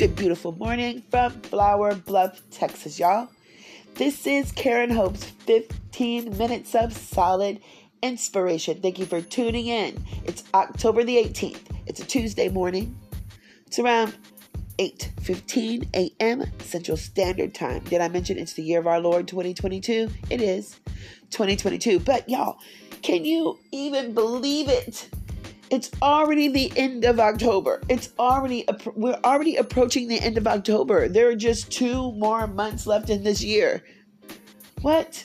Good, beautiful morning from Flour Bluff, Texas, y'all. This is Karen Hope's 15 minutes of solid inspiration. Thank you for tuning in. It's October the 18th. It's a Tuesday morning. It's around 8:15 a.m. Central Standard Time. Did I mention it's the year of our Lord 2022? It is 2022. But y'all, can you even believe it? It's already the end of October. It's already we're already approaching the end of October. There are just 2 more months left in this year. What?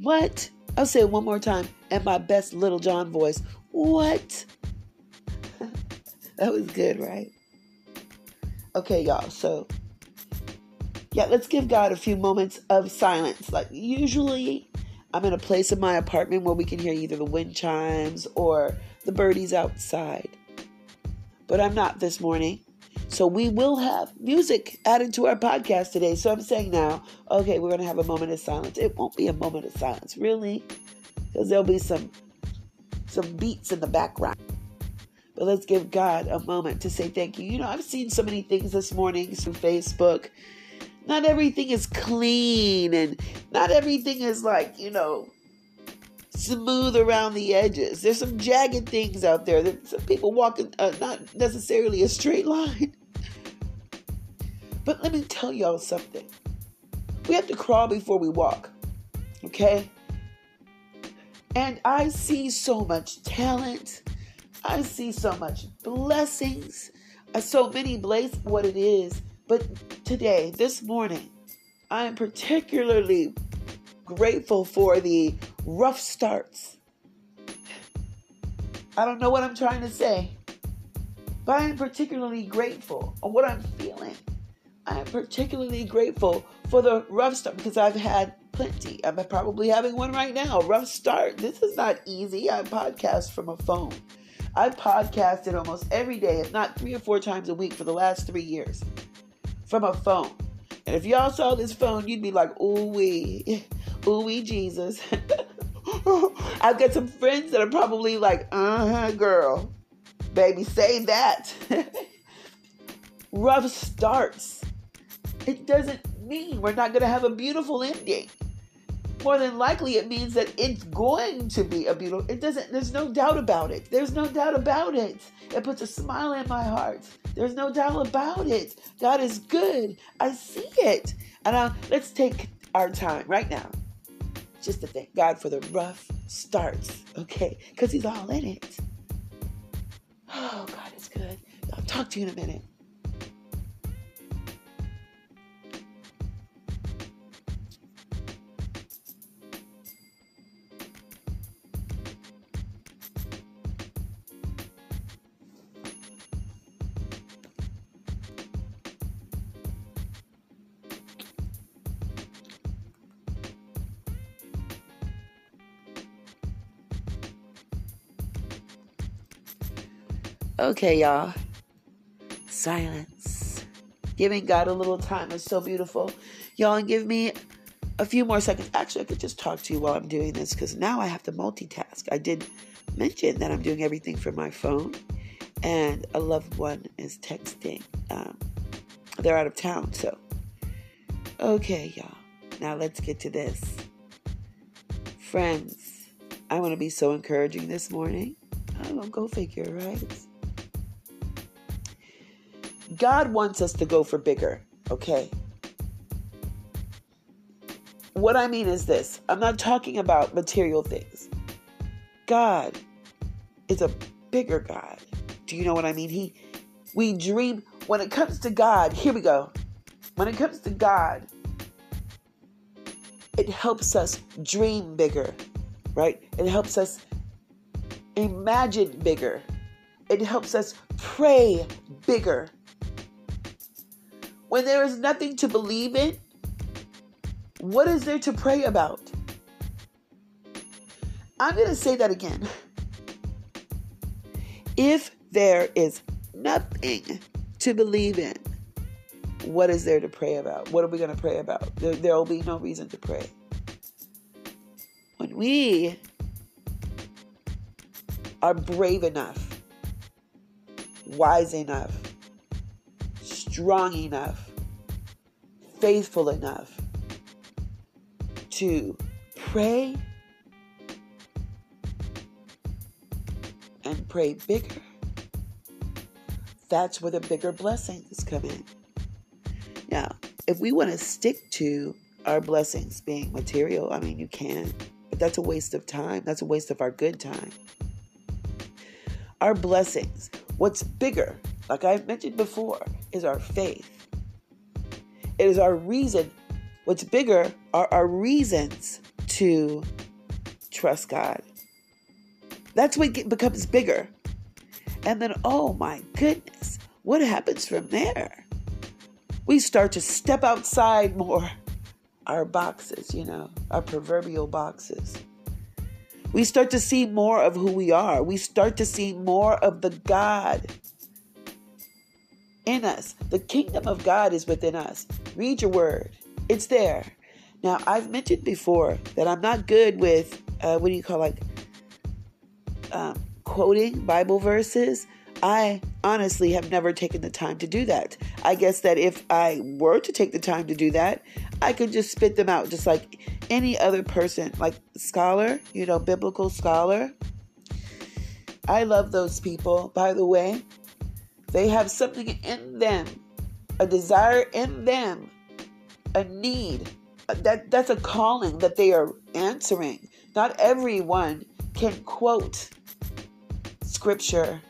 What? I'll say it one more time in my best Lil Jon voice. What? that was good, right? Okay, y'all. So, yeah, let's give God a few moments of silence. Like, usually I'm in a place in my apartment where we can hear either the wind chimes or the birdies outside. But I'm not this morning. So we will have music added to our podcast today. So I'm saying now, okay, we're going to have a moment of silence. It won't be a moment of silence, really, because there'll be some some beats in the background. But let's give God a moment to say thank you. You know, I've seen so many things this morning through Facebook not everything is clean and not everything is like, you know, smooth around the edges. There's some jagged things out there. There's some people walking uh, not necessarily a straight line. But let me tell y'all something. We have to crawl before we walk. Okay? And I see so much talent. I see so much blessings. Uh, so many bless what it is but today, this morning, I am particularly grateful for the rough starts. I don't know what I'm trying to say, but I am particularly grateful on what I'm feeling. I am particularly grateful for the rough start because I've had plenty. I'm probably having one right now. Rough start. This is not easy. I podcast from a phone. I podcasted almost every day, if not three or four times a week for the last three years from a phone. And if y'all saw this phone, you'd be like, ooh wee, ooh wee Jesus. I've got some friends that are probably like, uh huh, girl, baby, say that. Rough starts. It doesn't mean we're not going to have a beautiful ending. More than likely, it means that it's going to be a beautiful. It doesn't. There's no doubt about it. There's no doubt about it. It puts a smile in my heart there's no doubt about it. God is good. I see it. And uh, let's take our time right now just to thank God for the rough starts, okay? Because He's all in it. Oh, God is good. I'll talk to you in a minute. Okay, y'all. Silence. Giving God a little time is so beautiful. Y'all, and give me a few more seconds. Actually, I could just talk to you while I'm doing this because now I have to multitask. I did mention that I'm doing everything from my phone, and a loved one is texting. Um, they're out of town, so. Okay, y'all. Now let's get to this. Friends, I want to be so encouraging this morning. Oh, go figure, right? God wants us to go for bigger, okay? What I mean is this I'm not talking about material things. God is a bigger God. Do you know what I mean? He we dream when it comes to God, here we go. When it comes to God, it helps us dream bigger, right? It helps us imagine bigger. It helps us pray bigger. When there is nothing to believe in, what is there to pray about? I'm going to say that again. If there is nothing to believe in, what is there to pray about? What are we going to pray about? There, there will be no reason to pray. When we are brave enough, wise enough, strong enough, faithful enough to pray and pray bigger, that's where the bigger blessings come in. Now, if we want to stick to our blessings being material, I mean, you can, but that's a waste of time. That's a waste of our good time. Our blessings, what's bigger, like I mentioned before, is our faith. It is our reason. What's bigger are our reasons to trust God. That's what becomes bigger. And then, oh my goodness, what happens from there? We start to step outside more our boxes, you know, our proverbial boxes. We start to see more of who we are. We start to see more of the God in us. The kingdom of God is within us. Read your word, it's there. Now, I've mentioned before that I'm not good with, uh, what do you call like, um, quoting Bible verses. I honestly have never taken the time to do that. I guess that if I were to take the time to do that, I could just spit them out just like any other person, like scholar, you know, biblical scholar. I love those people, by the way. They have something in them, a desire in them, a need. That that's a calling that they are answering. Not everyone can quote scripture.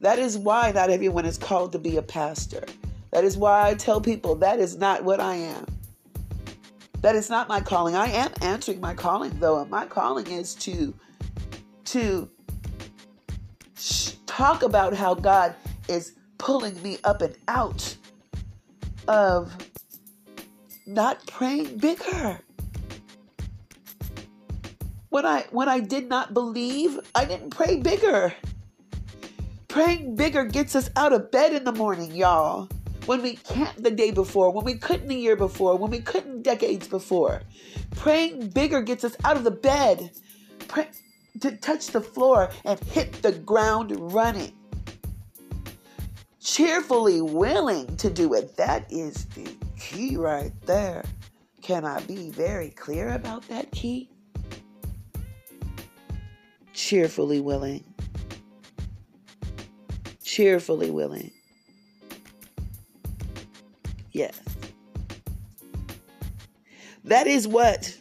That is why not everyone is called to be a pastor. That is why I tell people that is not what I am. That is not my calling. I am answering my calling though, and my calling is to to sh- talk about how God is pulling me up and out of not praying bigger. When I when I did not believe, I didn't pray bigger. Praying bigger gets us out of bed in the morning, y'all when we can't the day before, when we couldn't the year before, when we couldn't decades before. Praying bigger gets us out of the bed, pray, to touch the floor and hit the ground running. Cheerfully willing to do it. That is the key right there. Can I be very clear about that key? Cheerfully willing. Cheerfully willing. Yes. That is what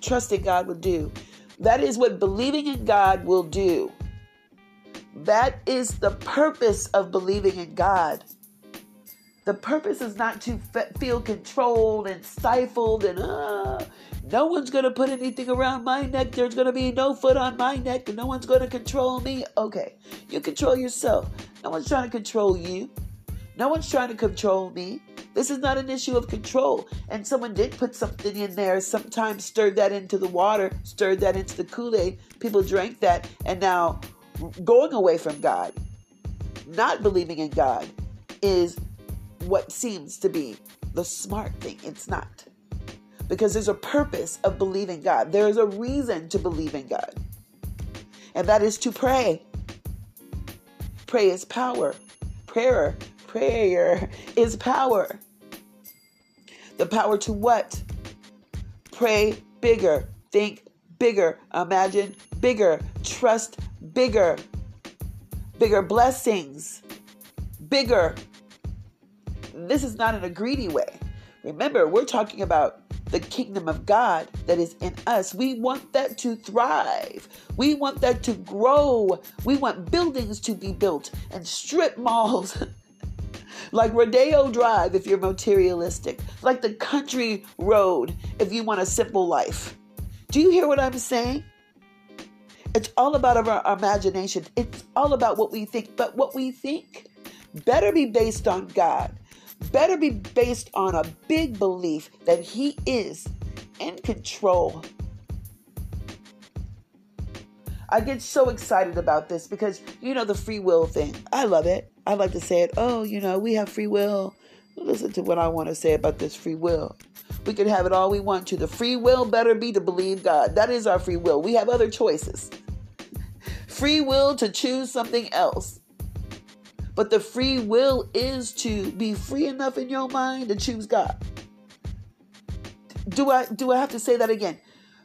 trusting God will do. That is what believing in God will do. That is the purpose of believing in God. The purpose is not to feel controlled and stifled and uh, no one's going to put anything around my neck. There's going to be no foot on my neck and no one's going to control me. Okay, you control yourself. No one's trying to control you. No one's trying to control me. This is not an issue of control. And someone did put something in there, sometimes stirred that into the water, stirred that into the Kool Aid. People drank that, and now going away from God, not believing in God, is what seems to be the smart thing. It's not. Because there's a purpose of believing God, there is a reason to believe in God, and that is to pray. Pray is power. Prayer Prayer is power. The power to what? Pray bigger, think bigger, imagine bigger, trust bigger, bigger blessings, bigger. This is not in a greedy way. Remember, we're talking about the kingdom of God that is in us. We want that to thrive. We want that to grow. We want buildings to be built and strip malls like Rodeo Drive if you're materialistic, like the country road if you want a simple life. Do you hear what I'm saying? It's all about our, imagination. It's all about what we think, but what we think better be based on God, better be based on a big belief that He is in control. I get so excited about this because, you know, the free will thing. I love it. I like to say it, oh, you know, we have free will. Listen to what I want to say about this free will. We can have it all we want to. The free will better be to believe God. That is our free will. We have other choices. Free will to choose something else. But the free will is to be free enough in your mind to choose God. Do I do I have to say that again?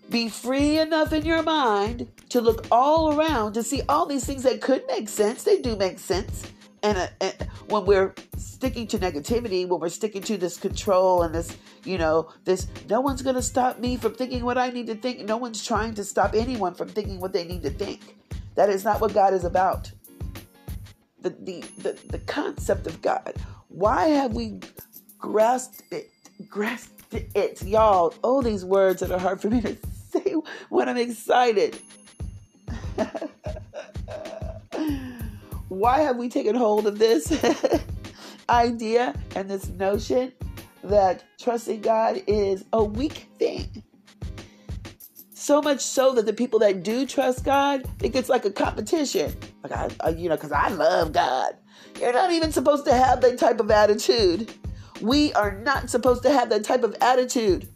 Be free enough in your mind to look all around to see all these things that could make sense. They do make sense. And, uh, and when we're sticking to negativity, when we're sticking to this control and this, you know, this, no one's going to stop me from thinking what I need to think. No one's trying to stop anyone from thinking what they need to think. That is not what God is about. The, the, the, the concept of God. Why have we grasped it? Grasped it, y'all. Oh, these words that are hard for me to say when I'm excited. Why have we taken hold of this idea and this notion that trusting God is a weak thing? So much so that the people that do trust God think it's like a competition. Like I, you know, because I love God. You're not even supposed to have that type of attitude. We are not supposed to have that type of attitude.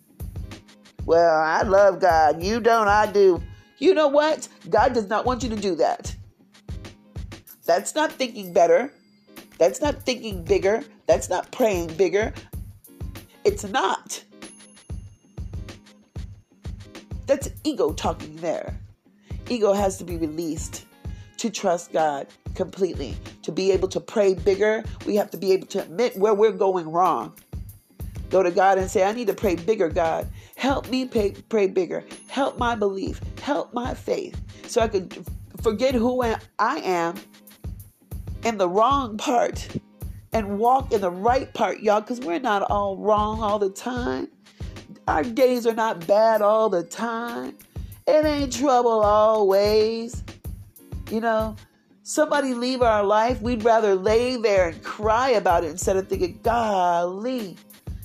Well, I love God. You don't, I do. You know what? God does not want you to do that. That's not thinking better. That's not thinking bigger. That's not praying bigger. It's not. That's ego talking there. Ego has to be released to trust God completely. To be able to pray bigger, we have to be able to admit where we're going wrong. Go to God and say, I need to pray bigger, God. Help me pray, pray bigger. Help my belief. Help my faith. So I could forget who I am in the wrong part and walk in the right part, y'all, because we're not all wrong all the time. Our days are not bad all the time. It ain't trouble always. You know, somebody leave our life, we'd rather lay there and cry about it instead of thinking, golly,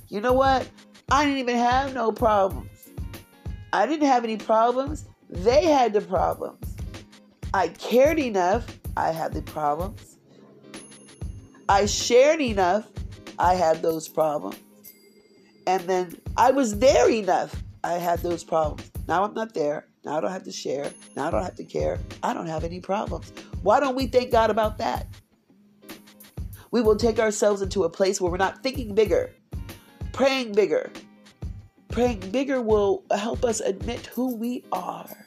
you know what? I didn't even have no problems. I didn't have any problems. They had the problems. I cared enough. I had the problems. I shared enough, I had those problems. And then I was there enough, I had those problems. Now I'm not there. Now I don't have to share. Now I don't have to care. I don't have any problems. Why don't we thank God about that? We will take ourselves into a place where we're not thinking bigger, praying bigger. Praying bigger will help us admit who we are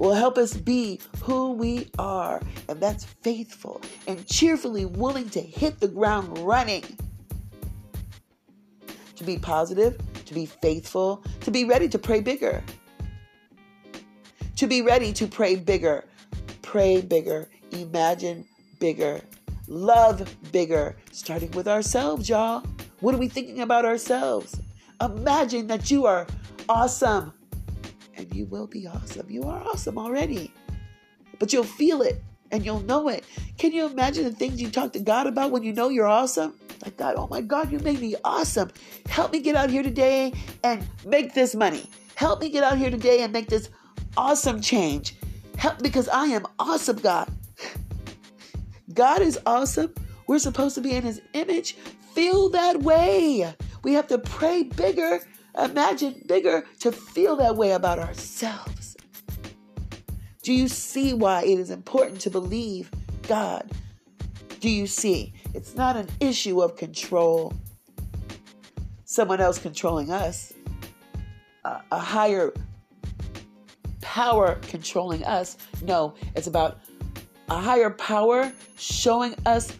will help us be who we are, and that's faithful and cheerfully willing to hit the ground running. To be positive, to be faithful, to be ready to pray bigger. To be ready to pray bigger. Pray bigger. Imagine bigger. Love bigger. Starting with ourselves, y'all. What are we thinking about ourselves? Imagine that you are awesome and you will be awesome. You are awesome already. But you'll feel it and you'll know it. Can you imagine the things you talk to God about when you know you're awesome? Like, God, oh my God, you made me awesome. Help me get out here today and make this money. Help me get out here today and make this awesome change. Help because I am awesome, God. God is awesome. We're supposed to be in his image. Feel that way. We have to pray bigger Imagine bigger to feel that way about ourselves. Do you see why it is important to believe God? Do you see? It's not an issue of control, someone else controlling us, a, a higher power controlling us. No, it's about a higher power showing us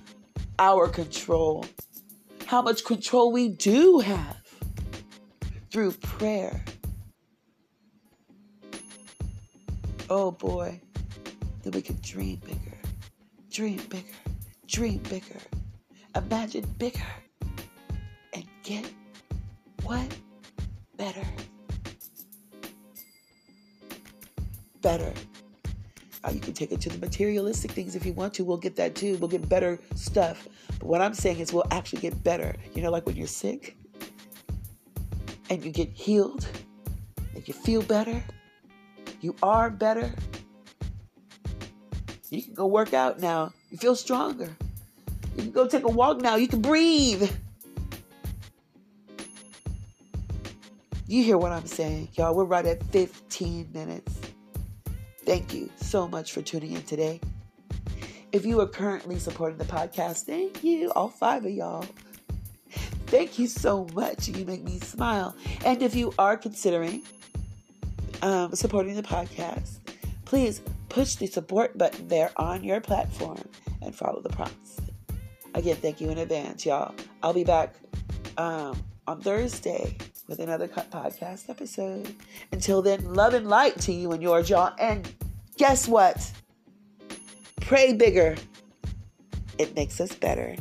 our control, how much control we do have through prayer. Oh boy, that we could dream bigger, dream bigger, dream bigger, imagine bigger, and get what? Better. Better. Uh, you can take it to the materialistic things if you want to. We'll get that too. We'll get better stuff. But what I'm saying is, we'll actually get better. You know, like when you're sick, and you get healed and you feel better, you are better. You can go work out now. You feel stronger. You can go take a walk now. You can breathe. You hear what I'm saying, y'all. We're right at 15 minutes. Thank you so much for tuning in today. If you are currently supporting the podcast, thank you, all five of y'all. Thank you so much. You make me smile. And if you are considering um, supporting the podcast, please push the support button there on your platform and follow the prompts. Again, thank you in advance, y'all. I'll be back um, on Thursday with another podcast episode. Until then, love and light to you and yours, y'all. And guess what? Pray bigger. It makes us better.